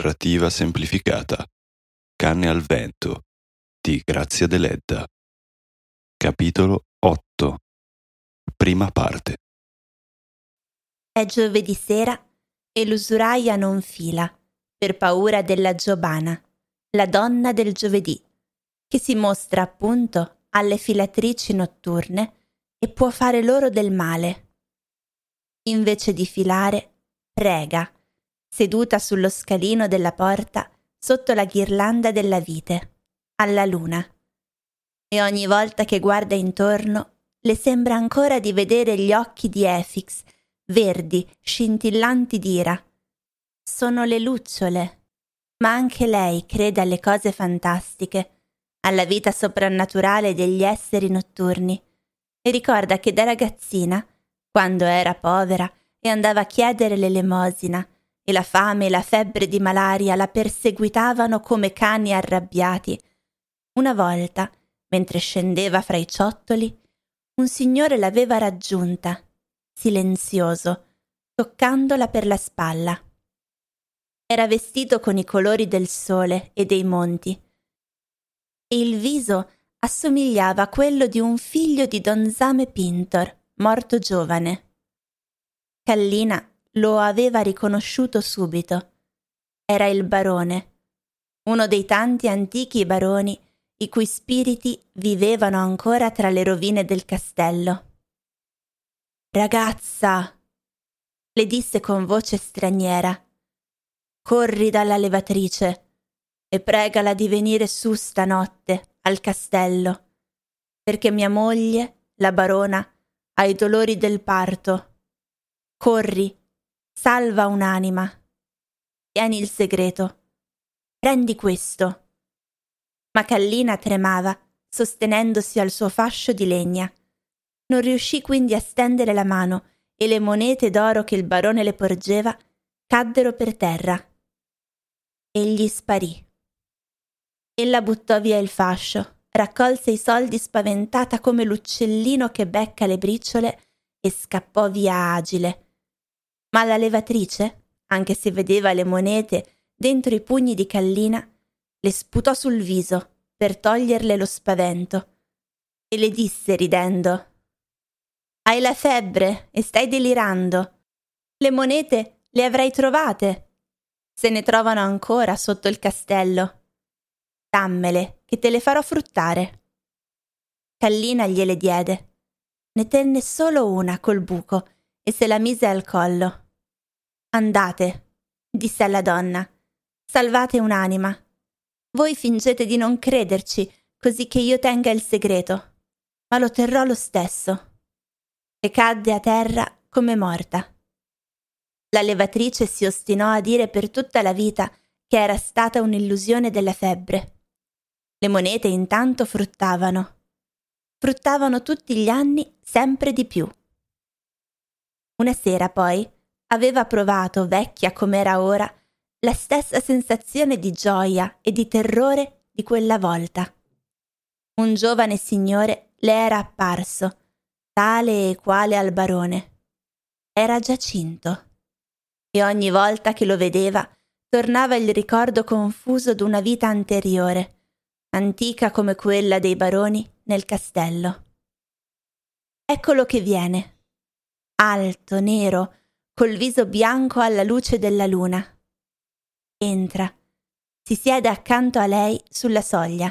Narrativa semplificata. Canne al vento di Grazia Deledda. Capitolo 8. Prima parte. È giovedì sera e l'usuraia non fila per paura della Giobana, la donna del giovedì, che si mostra appunto alle filatrici notturne e può fare loro del male. Invece di filare, prega, seduta sullo scalino della porta sotto la ghirlanda della vite, alla luna. E ogni volta che guarda intorno le sembra ancora di vedere gli occhi di Efix, verdi, scintillanti d'ira. Sono le lucciole, ma anche lei crede alle cose fantastiche, alla vita soprannaturale degli esseri notturni, e ricorda che da ragazzina, quando era povera e andava a chiedere l'elemosina, e la fame e la febbre di malaria la perseguitavano come cani arrabbiati. Una volta, mentre scendeva fra i ciottoli, un signore l'aveva raggiunta, silenzioso, toccandola per la spalla. Era vestito con i colori del sole e dei monti, e il viso assomigliava a quello di un figlio di Don Zame Pintor, morto giovane. Kallina lo aveva riconosciuto subito. Era il barone, uno dei tanti antichi baroni i cui spiriti vivevano ancora tra le rovine del castello. Ragazza, le disse con voce straniera, corri dalla levatrice e pregala di venire su stanotte al castello, perché mia moglie, la barona, ha i dolori del parto. Corri Salva un'anima. Tieni il segreto. Prendi questo. Ma Kallina tremava, sostenendosi al suo fascio di legna. Non riuscì quindi a stendere la mano e le monete d'oro che il barone le porgeva caddero per terra. Egli sparì. Ella buttò via il fascio, raccolse i soldi spaventata come l'uccellino che becca le briciole e scappò via agile ma la levatrice, anche se vedeva le monete dentro i pugni di Kallina, le sputò sul viso per toglierle lo spavento e le disse ridendo Hai la febbre e stai delirando. Le monete le avrai trovate. Se ne trovano ancora sotto il castello. Dammele, che te le farò fruttare. Kallina gliele diede. Ne tenne solo una col buco e se la mise al collo. Andate, disse alla donna, salvate un'anima. Voi fingete di non crederci, così che io tenga il segreto, ma lo terrò lo stesso. E cadde a terra come morta. La levatrice si ostinò a dire per tutta la vita che era stata un'illusione della febbre. Le monete intanto fruttavano. Fruttavano tutti gli anni sempre di più. Una sera poi aveva provato, vecchia com'era ora, la stessa sensazione di gioia e di terrore di quella volta. Un giovane signore le era apparso, tale e quale al barone. Era Giacinto. E ogni volta che lo vedeva tornava il ricordo confuso d'una vita anteriore, antica come quella dei baroni nel castello. Eccolo che viene. Alto, nero, col viso bianco alla luce della luna. Entra, si siede accanto a lei sulla soglia.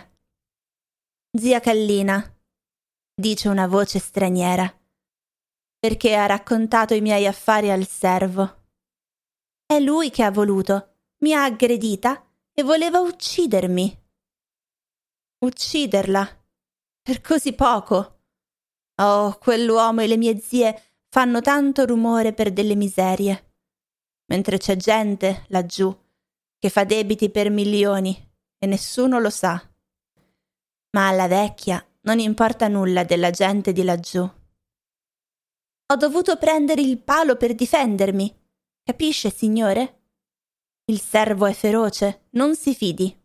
Zia Kallina, dice una voce straniera, perché ha raccontato i miei affari al servo. È lui che ha voluto, mi ha aggredita e voleva uccidermi. Ucciderla? Per così poco? Oh, quell'uomo e le mie zie fanno tanto rumore per delle miserie, mentre c'è gente laggiù che fa debiti per milioni e nessuno lo sa. Ma alla vecchia non importa nulla della gente di laggiù. Ho dovuto prendere il palo per difendermi. Capisce, signore? Il servo è feroce, non si fidi.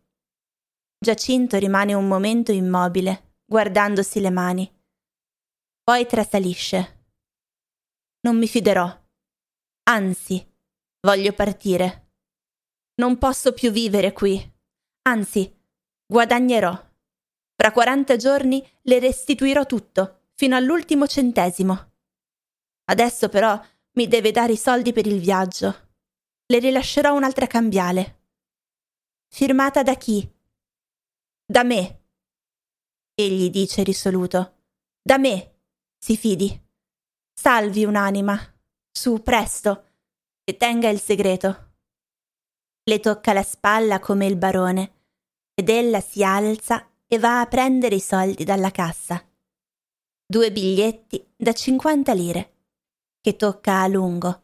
Giacinto rimane un momento immobile, guardandosi le mani. Poi trasalisce non mi fiderò. Anzi, voglio partire. Non posso più vivere qui. Anzi, guadagnerò. Fra 40 giorni le restituirò tutto, fino all'ultimo centesimo. Adesso però mi deve dare i soldi per il viaggio. Le rilascerò un'altra cambiale. Firmata da chi? Da me. Egli dice risoluto. Da me. Si fidi. Salvi un'anima. Su, presto. E tenga il segreto. Le tocca la spalla come il barone ed ella si alza e va a prendere i soldi dalla cassa. Due biglietti da 50 lire, che tocca a lungo,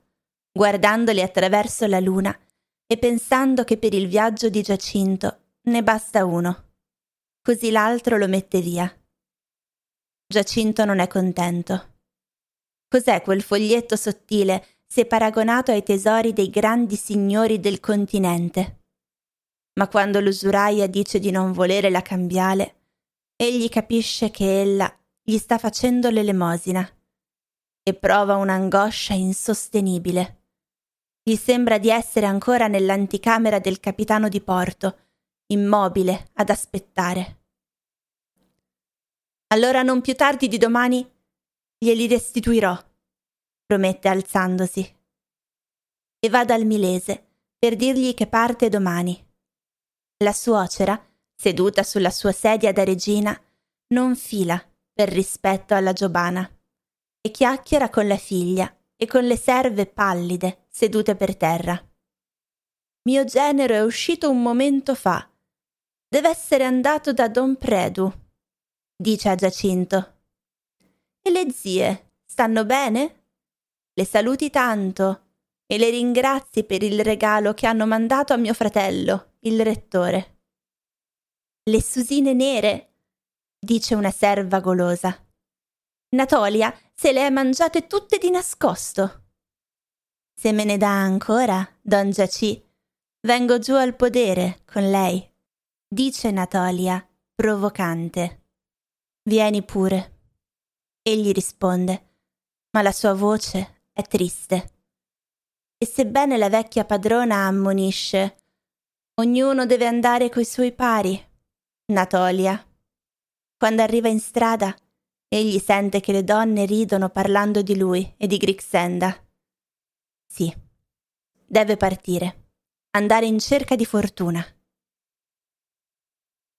guardandoli attraverso la luna e pensando che per il viaggio di Giacinto ne basta uno, così l'altro lo mette via. Giacinto non è contento. Cos'è quel foglietto sottile se paragonato ai tesori dei grandi signori del continente. Ma quando l'usuraia dice di non volere la cambiale, egli capisce che ella gli sta facendo l'elemosina e prova un'angoscia insostenibile. Gli sembra di essere ancora nell'anticamera del capitano di porto, immobile ad aspettare. Allora non più tardi di domani glieli restituirò promette alzandosi. E va dal milese per dirgli che parte domani. La suocera, seduta sulla sua sedia da regina, non fila per rispetto alla giobana e chiacchiera con la figlia e con le serve pallide sedute per terra. Mio genero è uscito un momento fa. Deve essere andato da Don Predu, dice a Giacinto. E le zie stanno bene? le saluti tanto e le ringrazi per il regalo che hanno mandato a mio fratello, il rettore. Le susine nere, dice una serva golosa. Natolia se le è mangiate tutte di nascosto. Se me ne dà ancora, don Giaci, vengo giù al podere con lei, dice Natolia, provocante. Vieni pure. Egli risponde, ma la sua voce è triste. E sebbene la vecchia padrona ammonisce, ognuno deve andare coi suoi pari, Natolia. Quando arriva in strada, egli sente che le donne ridono parlando di lui e di Grixenda. Sì, deve partire, andare in cerca di fortuna.